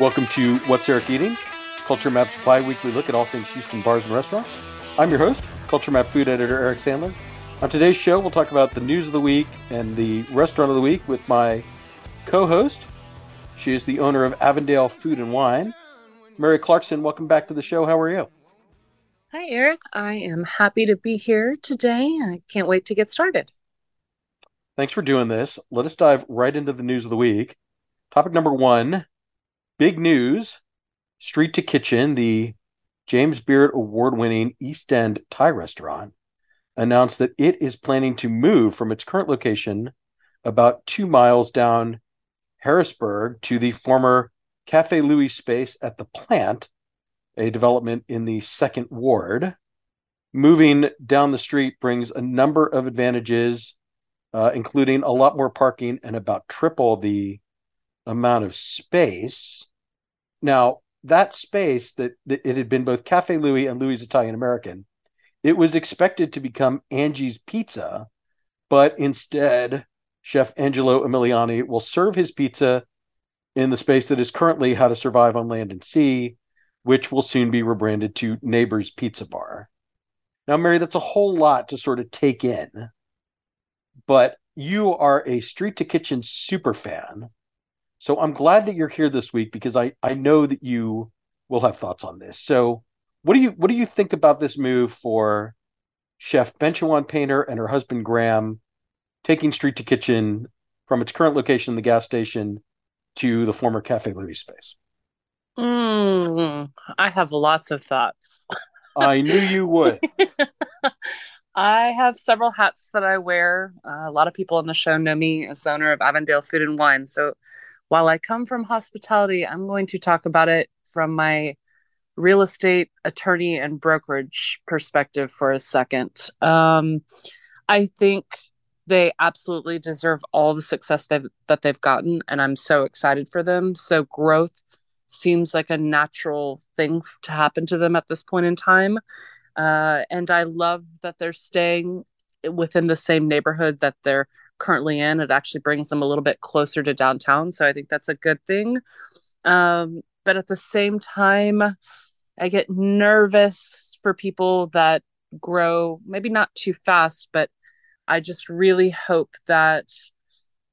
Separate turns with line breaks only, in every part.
Welcome to What's Eric Eating? Culture Map's bi weekly look at all things Houston bars and restaurants. I'm your host, Culture Map food editor Eric Sandler. On today's show, we'll talk about the news of the week and the restaurant of the week with my co host. She is the owner of Avondale Food and Wine. Mary Clarkson, welcome back to the show. How are you?
Hi, Eric. I am happy to be here today. I can't wait to get started.
Thanks for doing this. Let us dive right into the news of the week. Topic number one big news Street to Kitchen, the James Beard award winning East End Thai restaurant, announced that it is planning to move from its current location about two miles down Harrisburg to the former Cafe Louis space at the plant, a development in the second ward. Moving down the street brings a number of advantages, uh, including a lot more parking and about triple the amount of space. Now, that space that, that it had been both Cafe Louis and Louis Italian American, it was expected to become Angie's Pizza, but instead, Chef Angelo Emiliani will serve his pizza in the space that is currently How to Survive on Land and Sea, which will soon be rebranded to Neighbors Pizza Bar. Now, Mary, that's a whole lot to sort of take in, but you are a street to kitchen super fan. So I'm glad that you're here this week because I, I know that you will have thoughts on this. So what do you what do you think about this move for Chef Benchawan Painter and her husband Graham taking street to kitchen from its current location, in the gas station, to the former Cafe Louis space?
Mm, I have lots of thoughts.
I knew you would.
I have several hats that I wear. Uh, a lot of people on the show know me as the owner of Avondale Food and Wine. So while I come from hospitality, I'm going to talk about it from my real estate attorney and brokerage perspective for a second. Um, I think they absolutely deserve all the success they've, that they've gotten, and I'm so excited for them. So growth seems like a natural thing to happen to them at this point in time. Uh, and I love that they're staying within the same neighborhood that they're currently in. It actually brings them a little bit closer to downtown. So I think that's a good thing. Um, but at the same time, I get nervous for people that grow maybe not too fast, but I just really hope that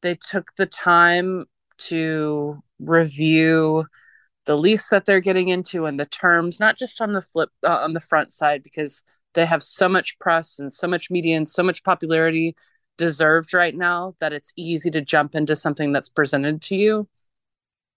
they took the time to review the lease that they're getting into and the terms, not just on the flip uh, on the front side, because they have so much press and so much media and so much popularity deserved right now that it's easy to jump into something that's presented to you.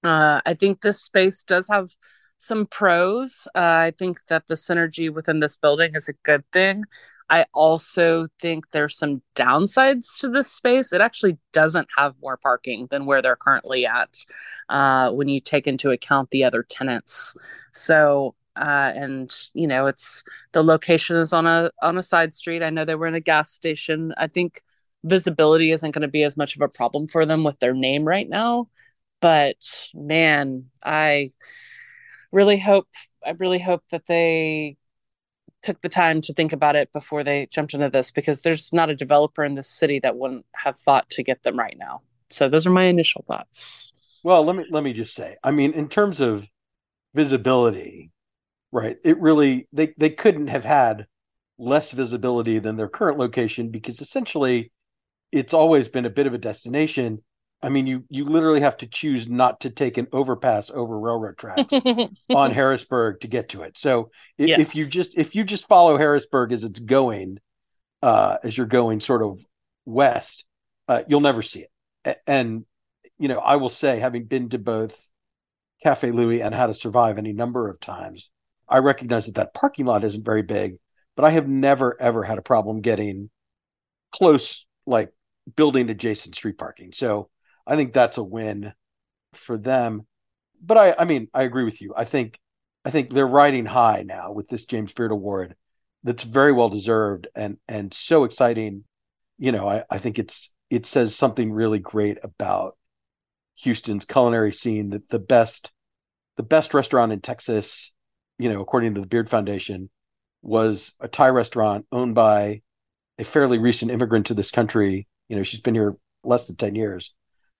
Uh, I think this space does have some pros. Uh, I think that the synergy within this building is a good thing. I also think there's some downsides to this space. It actually doesn't have more parking than where they're currently at uh, when you take into account the other tenants. So, uh, and you know, it's the location is on a on a side street. I know they were in a gas station. I think visibility isn't going to be as much of a problem for them with their name right now. But man, I really hope I really hope that they took the time to think about it before they jumped into this because there's not a developer in the city that wouldn't have thought to get them right now. So those are my initial thoughts.
Well, let me let me just say, I mean, in terms of visibility, right? It really they they couldn't have had less visibility than their current location because essentially it's always been a bit of a destination. I mean, you you literally have to choose not to take an overpass over railroad tracks on Harrisburg to get to it. So if, yes. if, you just if you just follow Harrisburg as it's going, uh, as you're going sort of west, uh, you'll never see it. And you know, I will say, having been to both Cafe Louis and How to Survive any number of times, I recognize that that parking lot isn't very big, but I have never ever had a problem getting close, like building adjacent street parking. So I think that's a win for them. But I, I mean, I agree with you. I think, I think they're riding high now with this James Beard Award. That's very well deserved and and so exciting. You know, I, I think it's it says something really great about Houston's culinary scene. That the best, the best restaurant in Texas, you know, according to the Beard Foundation, was a Thai restaurant owned by a fairly recent immigrant to this country you know, she's been here less than 10 years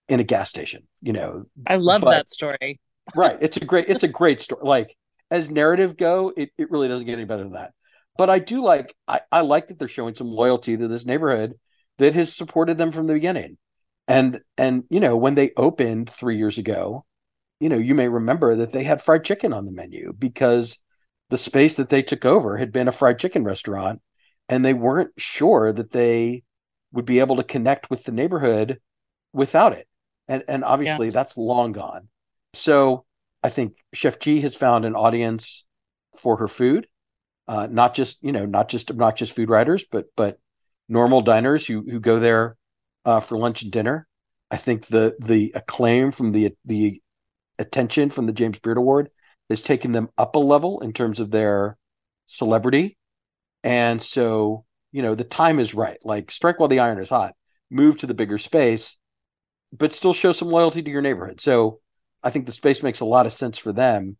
in a gas station, you know.
I love but, that story.
right. It's a great it's a great story. Like as narrative go, it, it really doesn't get any better than that. But I do like I, I like that they're showing some loyalty to this neighborhood that has supported them from the beginning. And and you know, when they opened three years ago, you know, you may remember that they had fried chicken on the menu because the space that they took over had been a fried chicken restaurant and they weren't sure that they would be able to connect with the neighborhood without it. And and obviously yeah. that's long gone. So I think Chef G has found an audience for her food, uh, not just you know not just obnoxious food writers, but but normal diners who who go there uh, for lunch and dinner. I think the the acclaim from the the attention from the James Beard Award has taken them up a level in terms of their celebrity, and so you know the time is right. Like strike while the iron is hot, move to the bigger space, but still show some loyalty to your neighborhood. So I think the space makes a lot of sense for them,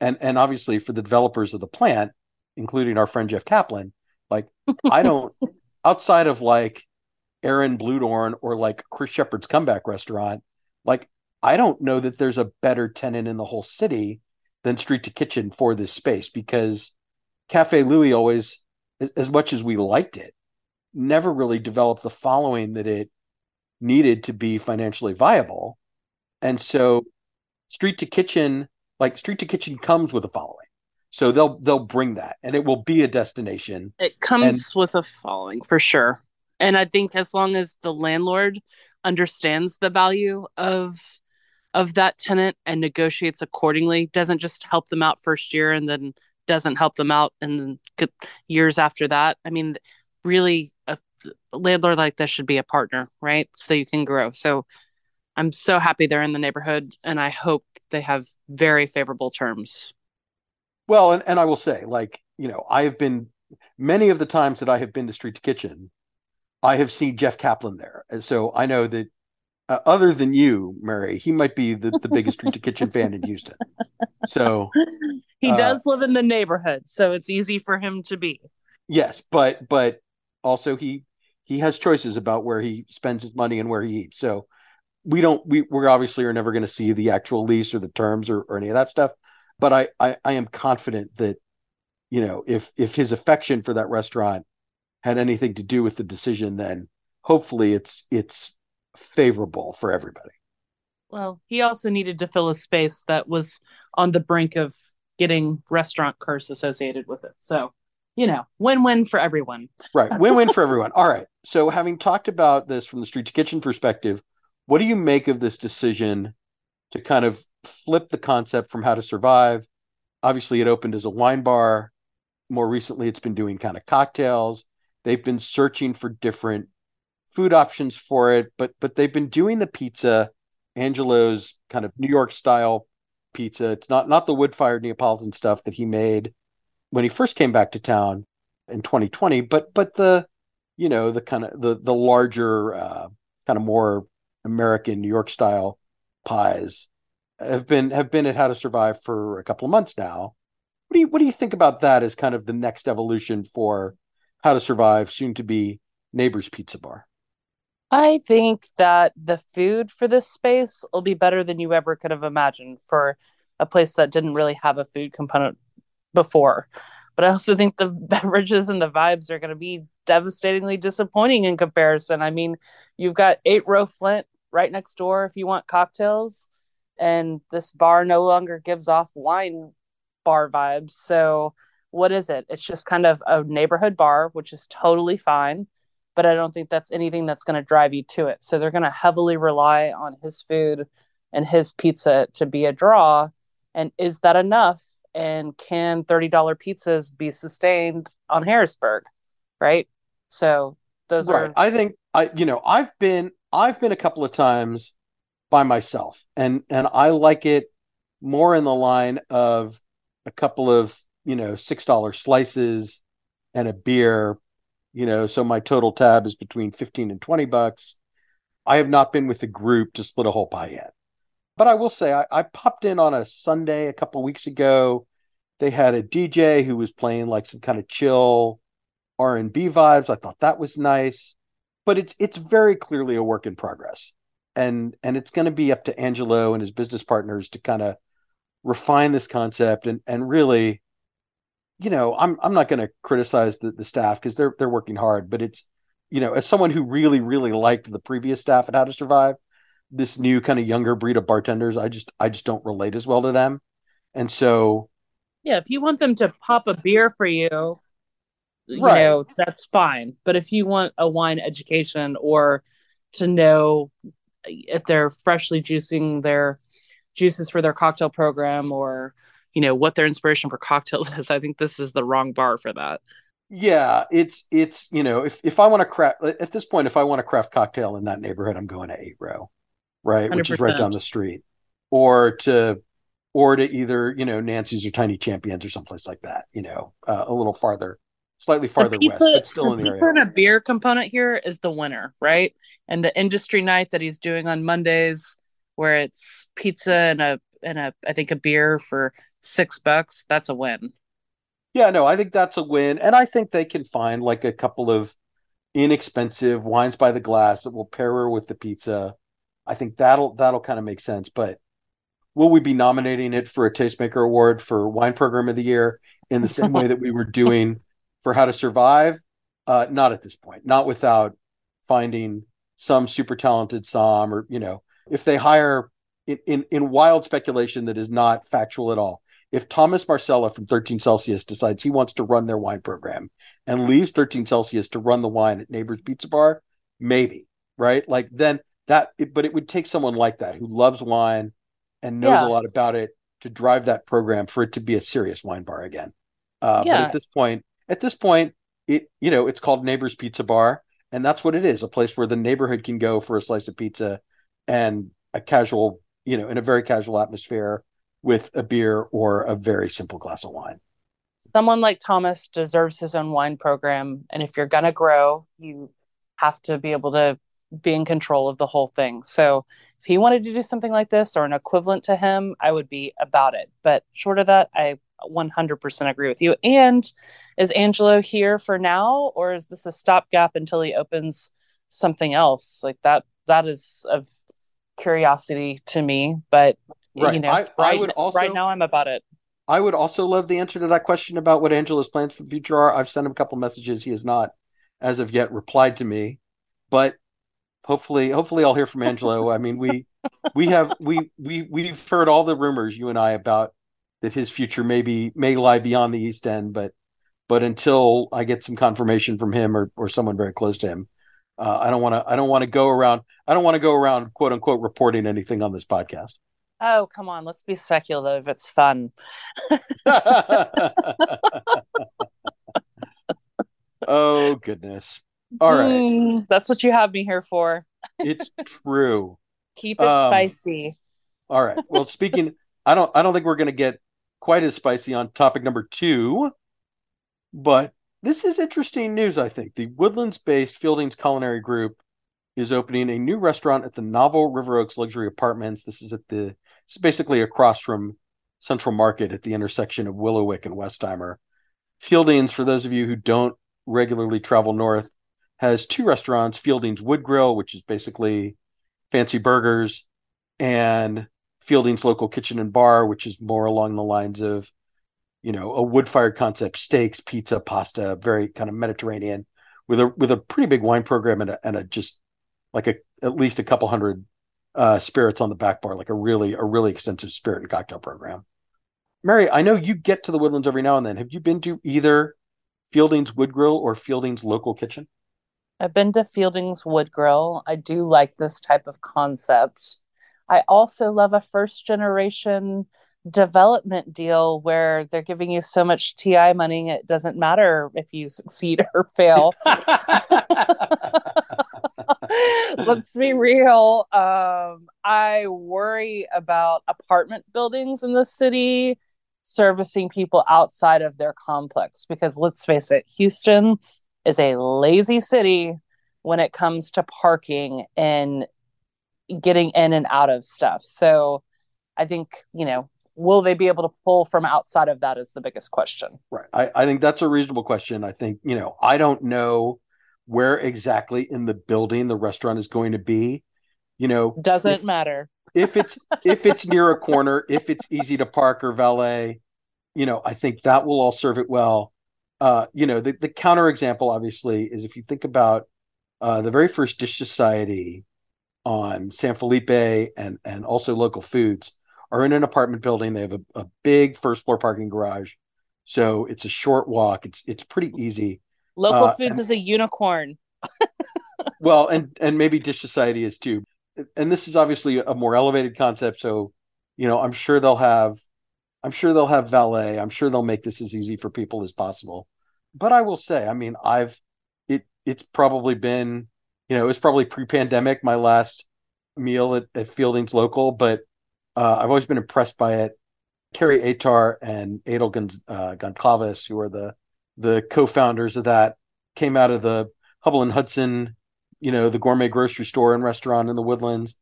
and and obviously for the developers of the plant, including our friend Jeff Kaplan. Like I don't outside of like Aaron Bludorn or like Chris Shepherd's comeback restaurant, like I don't know that there's a better tenant in the whole city than Street to Kitchen for this space because Cafe Louis always, as much as we liked it, never really developed the following that it needed to be financially viable. And so Street to Kitchen, like Street to Kitchen comes with a following. So they'll they'll bring that and it will be a destination.
It comes and, with a following for sure. And I think as long as the landlord understands the value of of that tenant and negotiates accordingly, doesn't just help them out first year and then doesn't help them out and years after that. I mean, really a landlord like this should be a partner, right? So you can grow. So I'm so happy they're in the neighborhood and I hope they have very favorable terms.
Well, and, and I will say, like, you know, I have been many of the times that I have been to Street to Kitchen, I have seen Jeff Kaplan there. And so I know that uh, other than you, Mary, he might be the, the biggest Street to Kitchen fan in Houston. So
he uh, does live in the neighborhood, so it's easy for him to be.
Yes, but but also he he has choices about where he spends his money and where he eats. So we don't we we obviously are never going to see the actual lease or the terms or, or any of that stuff. But I, I I am confident that you know if if his affection for that restaurant had anything to do with the decision, then hopefully it's it's favorable for everybody.
Well, he also needed to fill a space that was on the brink of getting restaurant curse associated with it. So, you know, win-win for everyone.
right, win-win for everyone. All right. So, having talked about this from the street to kitchen perspective, what do you make of this decision to kind of flip the concept from how to survive? Obviously, it opened as a wine bar. More recently, it's been doing kind of cocktails. They've been searching for different food options for it, but but they've been doing the pizza, Angelo's kind of New York style pizza. It's not not the wood fired Neapolitan stuff that he made when he first came back to town in 2020, but but the you know the kind of the the larger uh, kind of more American New York style pies have been have been at How to Survive for a couple of months now. What do you what do you think about that as kind of the next evolution for How to Survive, soon to be Neighbors Pizza Bar?
I think that the food for this space will be better than you ever could have imagined for a place that didn't really have a food component before. But I also think the beverages and the vibes are going to be devastatingly disappointing in comparison. I mean, you've got Eight Row Flint right next door if you want cocktails, and this bar no longer gives off wine bar vibes. So, what is it? It's just kind of a neighborhood bar, which is totally fine but I don't think that's anything that's going to drive you to it. So they're going to heavily rely on his food and his pizza to be a draw. And is that enough? And can $30 pizzas be sustained on Harrisburg? Right. So those right. are.
I think I, you know, I've been, I've been a couple of times by myself and, and I like it more in the line of a couple of, you know, $6 slices and a beer you know, so my total tab is between 15 and 20 bucks. I have not been with a group to split a whole pie yet. But I will say I, I popped in on a Sunday a couple weeks ago. They had a DJ who was playing like some kind of chill R&B vibes. I thought that was nice. But it's it's very clearly a work in progress. And and it's going to be up to Angelo and his business partners to kind of refine this concept and and really you know i'm i'm not going to criticize the, the staff because they're they're working hard but it's you know as someone who really really liked the previous staff at how to survive this new kind of younger breed of bartenders i just i just don't relate as well to them and so
yeah if you want them to pop a beer for you you
Right.
know that's fine but if you want a wine education or to know if they're freshly juicing their juices for their cocktail program or you know what their inspiration for cocktails is i think this is the wrong bar for that.
Yeah it's it's you know if if i want to craft at this point if i want to craft cocktail in that neighborhood i'm going to eight row right which is right down the street. Or to or to either you know nancy's or tiny champions or someplace like that you know uh, a little farther slightly farther
the
west
pizza,
but still in the
pizza
area.
and a beer component here is the winner, right? And the industry night that he's doing on Mondays, where it's pizza and a and a I think a beer for six bucks, that's a win.
Yeah, no, I think that's a win. And I think they can find like a couple of inexpensive wines by the glass that will pair with the pizza. I think that'll that'll kind of make sense. But will we be nominating it for a tastemaker award for wine program of the year in the same way that we were doing for how to survive? Uh, not at this point. Not without finding some super talented som or you know, if they hire in, in, in wild speculation that is not factual at all if Thomas Marcella from 13 Celsius decides he wants to run their wine program and leaves 13 Celsius to run the wine at Neighbors Pizza Bar, maybe, right? Like then that, but it would take someone like that who loves wine and knows
Yeah.
a lot about it to drive that program for it to be a serious wine bar again. Uh, But at this point, at this point, it you know it's called Neighbors Pizza Bar, and that's what it is—a place where the neighborhood can go for a slice of pizza and a casual, you know, in a very casual atmosphere with a beer or a very simple glass of wine.
Someone like Thomas deserves his own wine program, and if you're gonna grow, you have to be able to be in control of the whole thing. So if he wanted to do something like this or an equivalent to him, I would be about it. But short of that, I 100% agree with you. And is Angelo here for now, or is this a stopgap until he opens something else? Like that, that is of curiosity to me. But
Right.
you know,
I- I would also-
right now I'm about it.
I would also love the answer to that question about what Angelo's plans for the future are. I've sent him a couple messages. He has not, as of yet, replied to me, but hopefully, hopefully, I'll hear from Angelo. I mean, we we have we we we've heard all the rumors you and I about that his future maybe may lie beyond the East End, but but until I get some confirmation from him or or someone very close to him, uh, I don't want to I don't want to go around I don't want to go around quote unquote reporting anything on this podcast.
Oh, come on, let's be speculative. It's fun.
oh goodness. All right.
Mm, that's what you have me here for.
It's true.
Keep it
Um,
spicy.
All right. Well, speaking I don't I don't think we're going to get quite as spicy on topic number 2, but this is interesting news, I think. The Woodlands-based Fieldings Culinary Group is opening a new restaurant at the Novel River Oaks Luxury Apartments. This is at the it's basically across from Central Market at the intersection of Willowick and Westheimer. Fieldings, for those of you who don't regularly travel north, has two restaurants, Fieldings Wood Grill, which is basically fancy burgers, and Fielding's local kitchen and bar, which is more along the lines of, you know, a wood-fired concept, steaks, pizza, pasta, very kind of Mediterranean, with a with a pretty big wine program and a, and a just like a at least a couple hundred uh, spirits on the back bar, like a really a really extensive spirit and cocktail program. Mary, I know you get to the Woodlands every now and then. Have you been to either Fielding's Wood Grill or Fielding's local kitchen?
I've been to Fielding's Wood Grill. I do like this type of concept. I also love a first generation development deal where they're giving you so much TI money, it doesn't matter if you succeed or fail. Let's be real. Um, I worry about apartment buildings in the city servicing people outside of their complex because let's face it, Houston is a lazy city when it comes to parking and getting in and out of stuff. So I think, you know, will they be able to pull from outside of that is the biggest question.
Right. I, I think that's a reasonable question. I think, you know, I don't know where exactly in the building the restaurant is going to be. You know,
Doesn't
if-
matter.
if it's if it's near a corner, if it's easy to park or valet, you know, I think that will all serve it well. Uh, you know, the, the counter example obviously is if you think about uh, the very first Dish Society on San Felipe and and also local foods are in an apartment building. They have a, a big first floor parking garage. So it's a short walk. It's it's pretty easy.
Local uh, Foods and, is a unicorn.
well, and and maybe Dish Society is too. And this is obviously a more elevated concept. So, you know, I'm sure they'll have, I'm sure they'll have valet. I'm sure they'll make this as easy for people as possible. But I will say, I mean, I've it it's probably been, you know, it was probably pre-pandemic my last meal at, at Fielding's local, but uh, I've always been impressed by it. Kerry Atar and Adel uh, Goncalves, who are the the co-founders of that, came out of the Hubbell and Hudson, you know, the gourmet grocery store and restaurant in the Woodlands,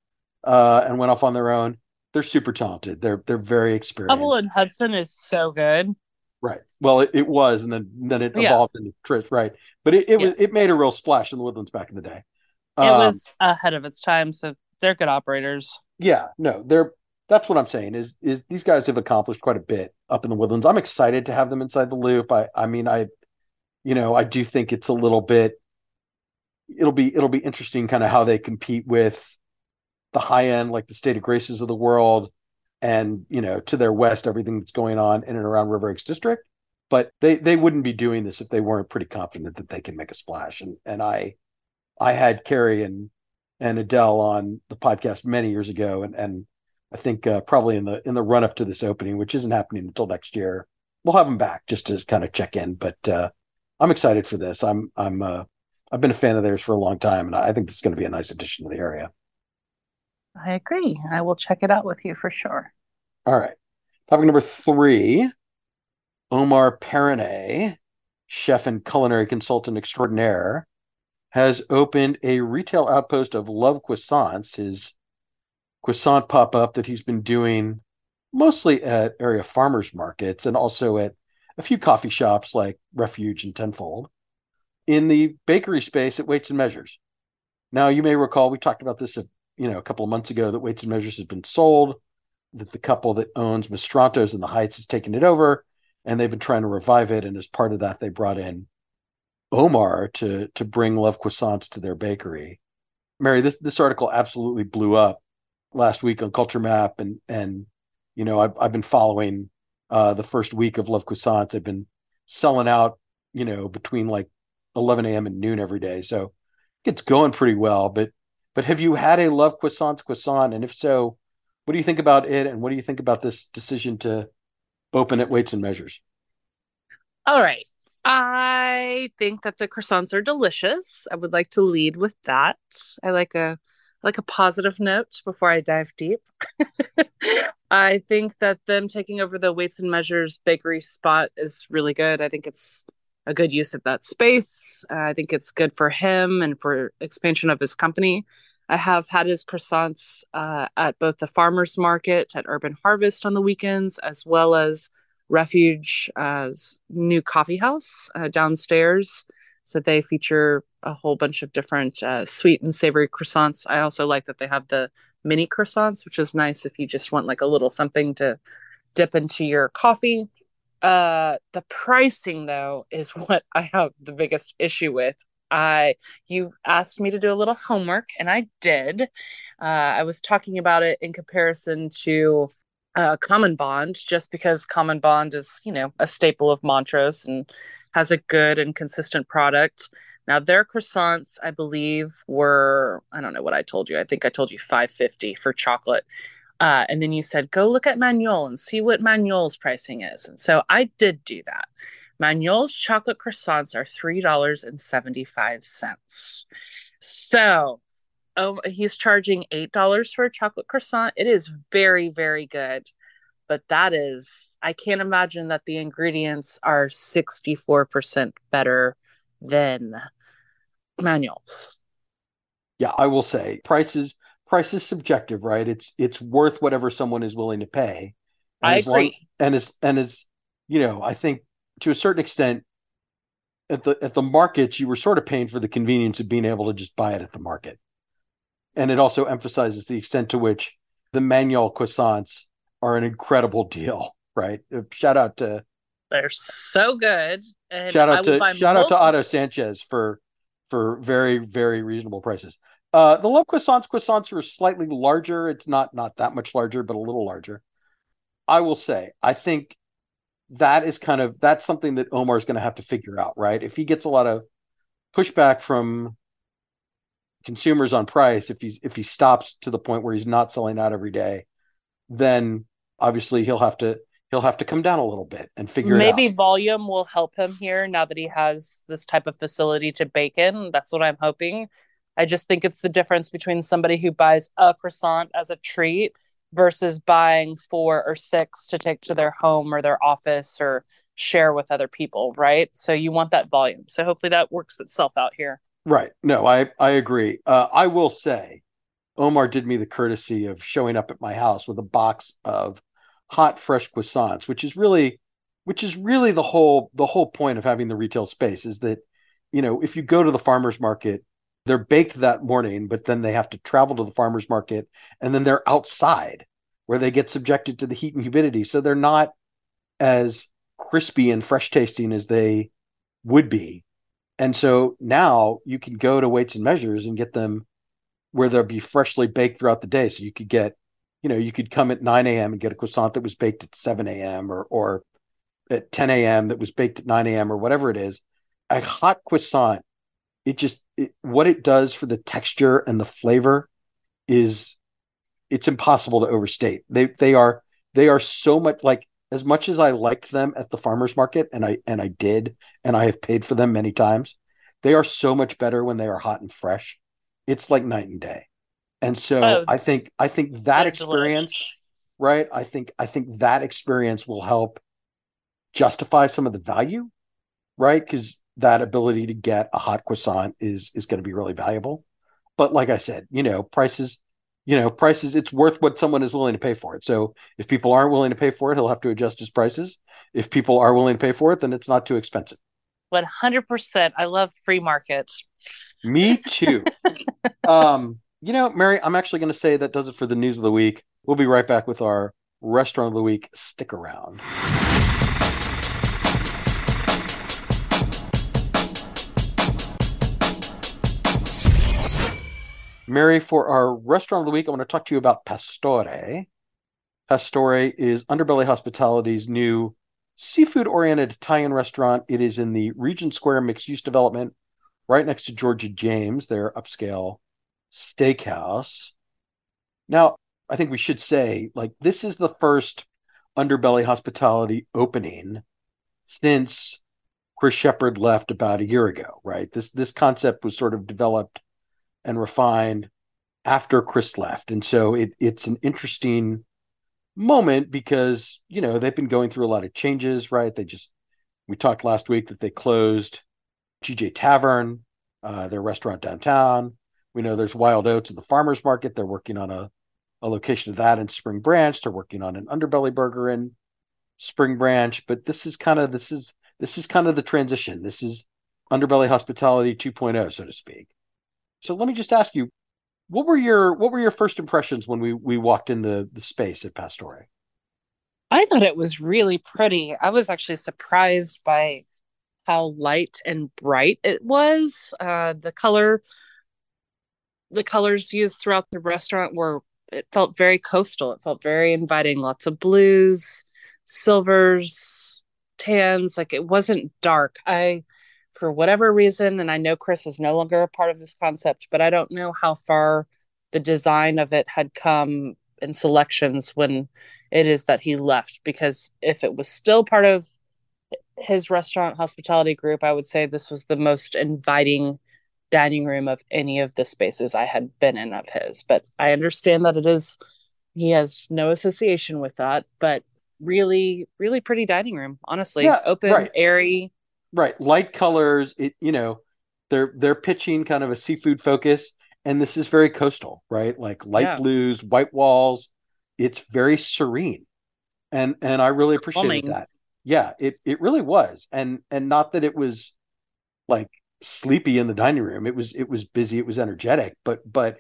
uh, and went off on their own. They're super talented. They're they're very experienced.
Hubbell and Hudson is so good.
Right. Well, it, it was, and then then it evolved yeah. into Tris. Right. But it it, yes. was, it made a real splash in the Woodlands back in the day.
It um, was ahead of its time, so they're good operators.
Yeah. No, they're that's what I'm saying is is these guys have accomplished quite a bit up in the woodlands. I'm excited to have them inside the loop. I I mean I you know, I do think it's a little bit it'll be it'll be interesting kind of how they compete with the high end like the state of graces of the world and you know to their west everything that's going on in and around River Oaks district but they they wouldn't be doing this if they weren't pretty confident that they can make a splash and and I I had Carrie and and Adele on the podcast many years ago and and I think uh, probably in the in the run up to this opening, which isn't happening until next year, we'll have them back just to kind of check in. But uh, I'm excited for this. I'm I'm uh, I've been a fan of theirs for a long time, and I think it's going to be a nice addition to the area.
I agree. I will check it out with you for sure.
All right. Topic number three: Omar Pereney, chef and culinary consultant extraordinaire, has opened a retail outpost of Love Croissants, his croissant pop up that he's been doing mostly at area farmers markets and also at a few coffee shops like Refuge and Tenfold in the bakery space at Weights and Measures. Now, you may recall we talked about this, a, you know, a couple of months ago that Weights and Measures has been sold, that the couple that owns Mastrantos in the Heights has taken it over, and they've been trying to revive it. And as part of that, they brought in Omar to to bring Love Croissants to their bakery. Mary, this this article absolutely blew up last week on Culture Map, and and you know I've I've been following uh, the first week of Love Croissants. I've been selling out, you know, between like 11 a.m. and noon every day, so it's going pretty well. But but have you had a Love Croissants croissant, and if so, what do you think about it, and what do you think about this decision to open at Weights and Measures?
All right. I think that the croissants are delicious. I would like to lead with that. I like a like a positive note before I dive deep. I think that them taking over the weights and measures bakery spot is really good. I think it's a good use of that space. Uh, I think it's good for him and for expansion of his company. I have had his croissants uh, at both the farmers market at Urban Harvest on the weekends, as well as Refuge's new coffee house uh, downstairs. So they feature a whole bunch of different uh, sweet and savory croissants. I also like that they have the mini croissants, which is nice if you just want like a little something to dip into your coffee. Uh, the pricing though is what I have the biggest issue with. I you asked me to do a little homework and I did. Uh, I was talking about it in comparison to uh, Common Bond, just because Common Bond is you know a staple of Montrose and has a good and consistent product. Now their croissants, I believe, were I don't know what I told you. I think I told you 550 for chocolate. Uh, and then you said, go look at Magnol and see what Magnol's pricing is. And so I did do that. Magnol's chocolate croissants are $3.75. So oh, he's charging $8 for a chocolate croissant. It is very, very good but that is i can't imagine that the ingredients are 64% better than Magnol's.
yeah i will say prices price is subjective right? It's it's worth whatever someone is willing to pay.
And i agree long,
and as and as you know i think to a certain extent at the at the markets you were sort of paying for the convenience of being able to just buy it at the market. And it also emphasizes the extent to which the Magnol croissants are an incredible deal, right? Shout out to
they're so good.
And shout out to shout out to Otto Sanchez for for very very reasonable prices. Uh, the Love croissants croissants are slightly larger. It's not not that much larger, but a little larger. I will say, I think that is kind of that's something that Omar is going to have to figure out, right? If he gets a lot of pushback from consumers on price, if he's if he stops to the point where he's not selling out every day, then obviously he'll have to he'll have to come down a little bit and figure out
maybe volume will help him here now that he has this type of facility to bake in. That's what I'm hoping. I just think it's the difference between somebody who buys a croissant as a treat versus buying four or six to take to their home or their office or share with other people, right? So you want that volume. So hopefully that works itself out here.
Right. No, I I agree. Uh, I will say, Omar did me the courtesy of showing up at my house with a box of hot, fresh croissants, which is really, which is really the whole the whole point of having the retail space is that, you know, if you go to the farmers market, they're baked that morning, but then they have to travel to the farmers market, and then they're outside where they get subjected to the heat and humidity, so they're not as crispy and fresh tasting as they would be and so now you can go to weights and measures and get them where they'll be freshly baked throughout the day. So you could get, you know, you could come at 9 a.m. and get a croissant that was baked at 7 a.m. or or at 10 a.m. that was baked at 9 a.m. or whatever it is. A hot croissant, it just it, what it does for the texture and the flavor is it's impossible to overstate. They they are they are so much like as much as I liked them at the farmers market, and I and I did, and I have paid for them many times, they are so much better when they are hot and fresh. It's like night and day. And so oh, I think I think that experience, right? I think I think that experience will help justify some of the value, right? Because that ability to get a hot croissant is is going to be really valuable. But like I said, you know, prices you know, prices, it's worth what someone is willing to pay for it. So if people aren't willing to pay for it, he'll have to adjust his prices. If people are willing to pay for it, then it's not too expensive.
100%. I love free markets.
Me too. um, you know, Mary, I'm actually going to say that does it for the news of the week. We'll be right back with our restaurant of the week. Stick around. Mary, for our restaurant of the week, I want to talk to you about Pastore. Pastore is Underbelly Hospitality's new seafood oriented Italian restaurant. It is in the Regent Square mixed use development right next to Georgia James, their upscale steakhouse. Now, I think we should say, like, this is the first Underbelly Hospitality opening since Chris Shepherd left about a year ago, right? This this concept was sort of developed and refined after Chris left. And so it, it's an interesting moment because, you know, they've been going through a lot of changes, right? They just, we talked last week that they closed GJ Tavern, uh, their restaurant downtown. We know there's Wild Oats at the farmers market. They're working on a, a location of that in Spring Branch. They're working on an underbelly burger in Spring Branch. But this is kind of, this is, this is kind of the transition. This is underbelly hospitality 2.0, so to speak. So let me just ask you, what were your what were your first impressions when we we walked into the space at Pastore?
I thought it was really pretty. I was actually surprised by how light and bright it was. Uh, the color, the colors used throughout the restaurant were. It felt very coastal. It felt very inviting. Lots of blues, silvers, tans. Like it wasn't dark. I for whatever reason, and I know Chris is no longer a part of this concept, but I don't know how far the design of it had come in selections when it is that he left. Because if it was still part of his restaurant hospitality group, I would say this was the most inviting dining room of any of the spaces I had been in of his. But I understand that it is, he has no association with that, but really, really pretty dining room, honestly. Yeah, Open, right. airy
right light colors it you know they're they're pitching kind of a seafood focus and this is very coastal right like light yeah. blues white walls it's very serene and and i really appreciated that yeah it it really was and and not that it was like sleepy in the dining room it was it was busy it was energetic but but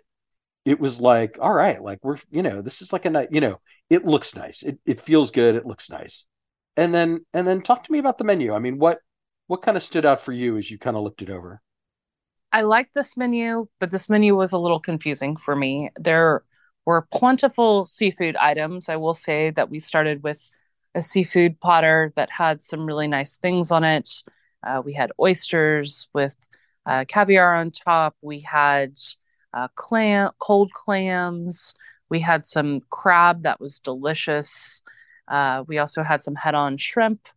it was like, all right, like we're, you know, this is like a night, you know, it looks nice. It it feels good. It looks nice. And then and then talk to me about the menu. I mean, what what kind of stood out for you as you kind of looked it over?
I liked this menu, but this menu was a little confusing for me. There were plentiful seafood items. I will say that we started with a seafood platter that had some really nice things on it. Uh, we had oysters with uh, caviar on top. We had uh, clam, cold clams. We had some crab that was delicious. Uh, we also had some head-on shrimp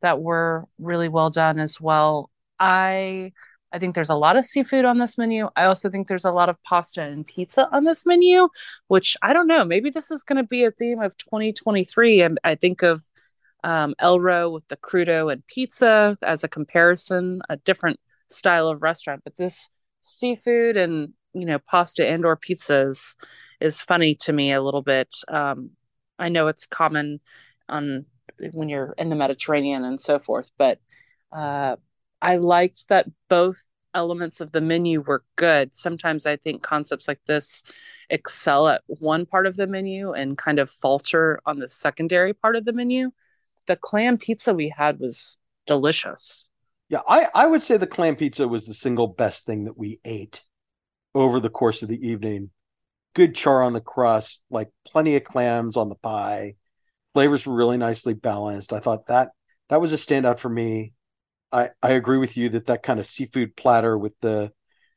that were really well done as well. I I think there's a lot of seafood on this menu. I also think there's a lot of pasta and pizza on this menu, which I don't know. Maybe this is going to be a theme of 2023. And I think of um, Elro with the crudo and pizza as a comparison, a different style of restaurant. But this seafood and you know pasta and or pizzas is funny to me a little bit. Um, I know it's common on when you're in the Mediterranean and so forth, but uh, I liked that both elements of the menu were good. Sometimes I think concepts like this excel at one part of the menu and kind of falter on the secondary part of the menu. The clam pizza we had was delicious.
Yeah, I, I would say the clam pizza was the single best thing that we ate over the course of the evening. Good char on the crust, like plenty of clams on the pie. Flavors were really nicely balanced. I thought that that was a standout for me. I, I agree with you that that kind of seafood platter with the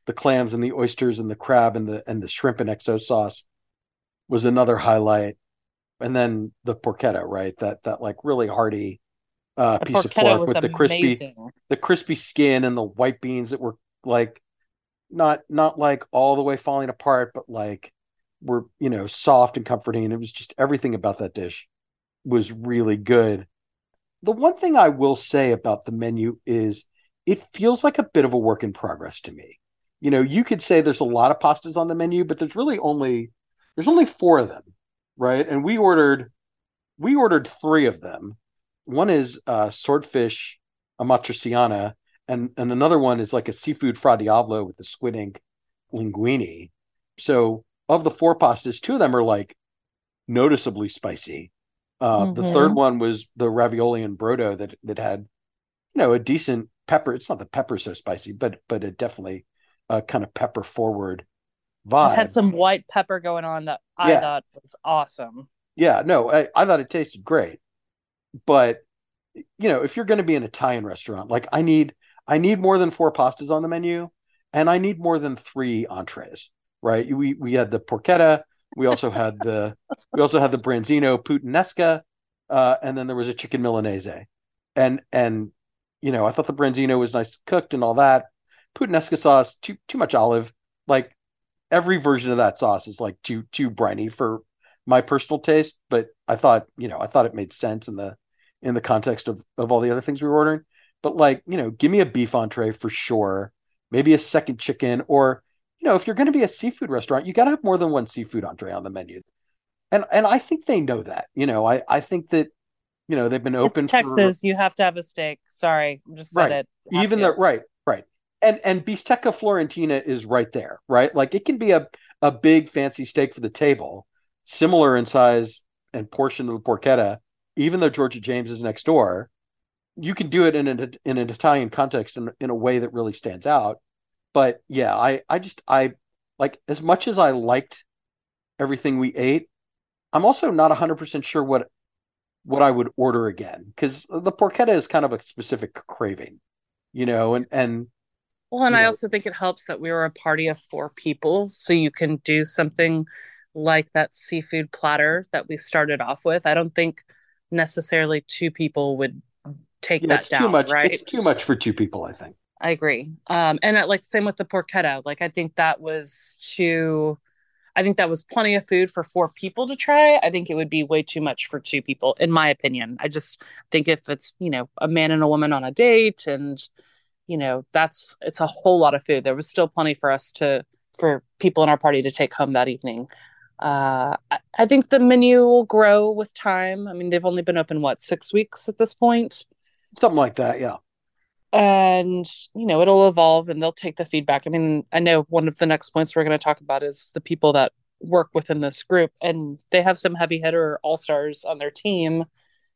the clams and the oysters and the crab and the and the shrimp and XO sauce was another highlight. And then the porchetta, right? That that like really hearty uh, piece of pork with the crispy the crispy skin and the white beans that were like not not like all the way falling apart, but like were you know soft and comforting. And it was just everything about that dish was really good the one thing I will say about the menu is it feels like a bit of a work in progress to me. You know, you could say there's a lot of pastas on the menu, but there's really only there's only four of them, right? And we ordered we ordered three of them. One is uh, swordfish amatriciana, and and another one is like a seafood fra diavolo with the squid ink linguine. So of the four pastas, two of them are like noticeably spicy, uh, mm-hmm. The third one was the ravioli and brodo that that had, you know, a decent pepper. It's not the pepper so spicy, but but it definitely uh, kind of pepper forward vibe.
It had some white pepper going on that I yeah. thought was awesome.
Yeah, no, I, I thought it tasted great, but you know, if you're going to be an Italian restaurant, like I need I need more than four pastas on the menu, and I need more than three entrees. Right? We we had the porchetta, we also had the we also had the branzino puttanesca, uh, and then there was a chicken milanese, and and you know I thought the branzino was nice cooked and all that. Puttanesca sauce too too much olive. Like every version of that sauce is like too too briny for my personal taste. But I thought you know I thought it made sense in the in the context of of all the other things we were ordering. But like you know, give me a beef entree for sure. Maybe a second chicken or you know, if you're going to be a seafood restaurant, you got to have more than one seafood entree on the menu. And and I think they know that. You know, I I think that you know they've been open.
It's Texas, for... you have to have a steak. Sorry, i just said
right.
it.
Even the right, right. And and bistecca florentina is right there, right? Like it can be a a big fancy steak for the table, similar in size and portion of the porchetta. Even though Georgia James is next door, you can do it in an in an Italian context in, in a way that really stands out but yeah, I I just I like as much as I liked everything we ate, I'm also not 100% sure what what I would order again cuz the porchetta is kind of a specific craving, you know, and and
well, and I know. also think it helps that we were a party of four people, so you can do something like that seafood platter that we started off with. I don't think necessarily two people would take yeah, that down.
Too much.
Right?
It's too much for two people, I think.
I agree. Um, and uh, like same with the porchetta. Like I think that was too. I think that was plenty of food for four people to try. I think it would be way too much for two people, in my opinion. I just think if it's you know a man and a woman on a date, and you know that's it's a whole lot of food. There was still plenty for us to for people in our party to take home that evening. Uh, I, I think the menu will grow with time. I mean, they've only been open what six weeks at this point,
something like that. Yeah.
and you know it'll evolve and they'll take the feedback i mean i know one of the next points we're going to talk about is the people that work within this group and they have some heavy hitter all stars on their team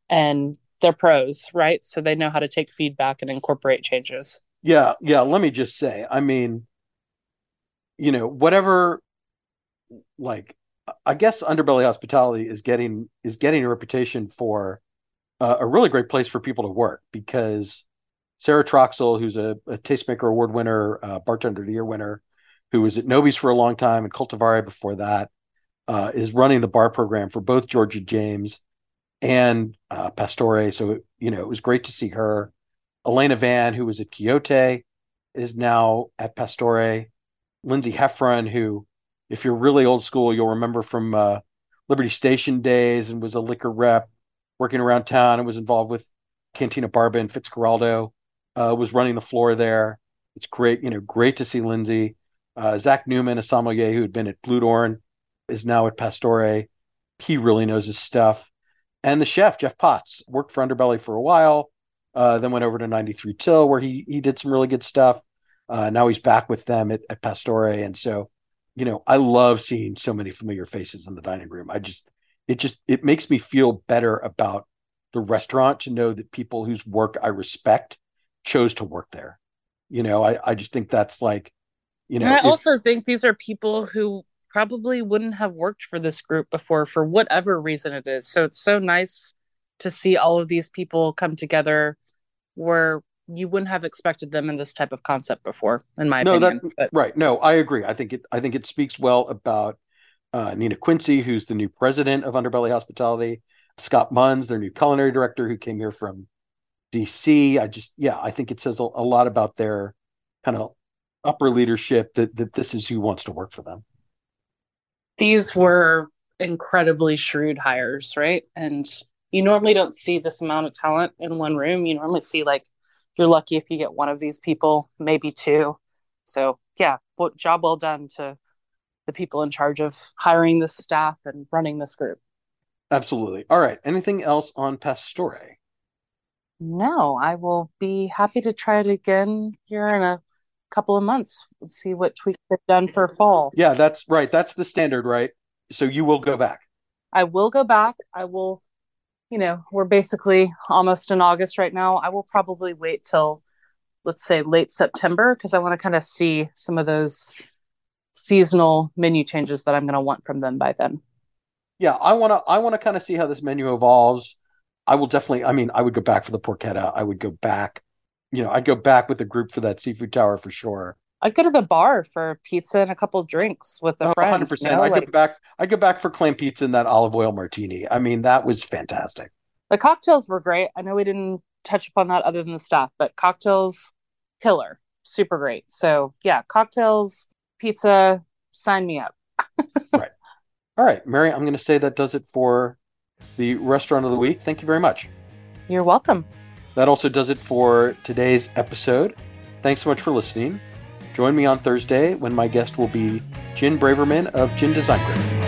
and they're pros right? So they know how to take feedback and incorporate changes.
Yeah yeah let me just say i mean you know whatever like i guess underbelly hospitality is getting is getting a reputation for uh, a really great place for people to work because Sarah Troxell, who's a, a Tastemaker Award winner, uh, Bartender of the Year winner, who was at Nobie's for a long time and Coltivare before that, uh, is running the bar program for both Georgia James and uh, Pastore. So, you know, it was great to see her. Elena Van, who was at Quixote, is now at Pastore. Lindsay Heffron, who, if you're really old school, you'll remember from uh, Liberty Station days and was a liquor rep working around town and was involved with Cantina Barba and Fitzcarraldo uh, was running the floor there. It's great, you know, great to see Lindsay. Uh, Zach Newman, a sommelier who had been at Blue Bludorn, is now at Pastore. He really knows his stuff. And the chef, Jeff Potts, worked for Underbelly for a while, uh, then went over to 93 Till, where he he did some really good stuff. Uh, now he's back with them at, at Pastore. And so, you know, I love seeing so many familiar faces in the dining room. I just, it just, it makes me feel better about the restaurant to know that people whose work I respect chose to work there. You know, I, I just think that's like, you know,
and I
if,
also think these are people who probably wouldn't have worked for this group before for whatever reason it is. So it's so nice to see all of these people come together where you wouldn't have expected them in this type of concept before, in my
no,
opinion.
That,
but,
right. No, I agree. I think it I think it speaks well about uh, Nina Quincy, who's the new president of Underbelly Hospitality, Scott Munns, their new culinary director, who came here from DC. I just, yeah, I think it says a, a lot about their kind of upper leadership that that this is who wants to work for them.
These were incredibly shrewd hires, right? And you normally don't see this amount of talent in one room. You normally see like you're lucky if you get one of these people, maybe two. So yeah, what job well done to the people in charge of hiring this staff and running this group.
Absolutely. All right. Anything else on Pastore?
No, I will be happy to try it again here in a couple of months and see what tweaks they've done for fall.
Yeah, that's right. That's the standard, right? So you will go back.
I will go back. I will, you know, we're basically almost in August right now. I will probably wait till, let's say, late September because I want to kind of see some of those seasonal menu changes that I'm going to want from them by then.
Yeah, I want to. I want to kind of see how this menu evolves. I will definitely. I mean, I would go back for the porchetta. I would go back. You know, I'd go back with the group for that seafood tower for sure.
I'd go to the bar for pizza and a couple drinks with a oh, friend. 100%.
You know, I'd like, go back. I'd go back for clam pizza and that olive oil martini. I mean, that was fantastic.
The cocktails were great. I know we didn't touch upon that other than the stuff, but cocktails, killer, super great. So yeah, cocktails, pizza, sign me up.
right. All right, Mary. I'm going to say that does it for the restaurant of the week. Thank you very much.
You're welcome.
That also does it for today's episode. Thanks so much for listening. Join me on Thursday when my guest will be Gin Braverman of Gin Design Group.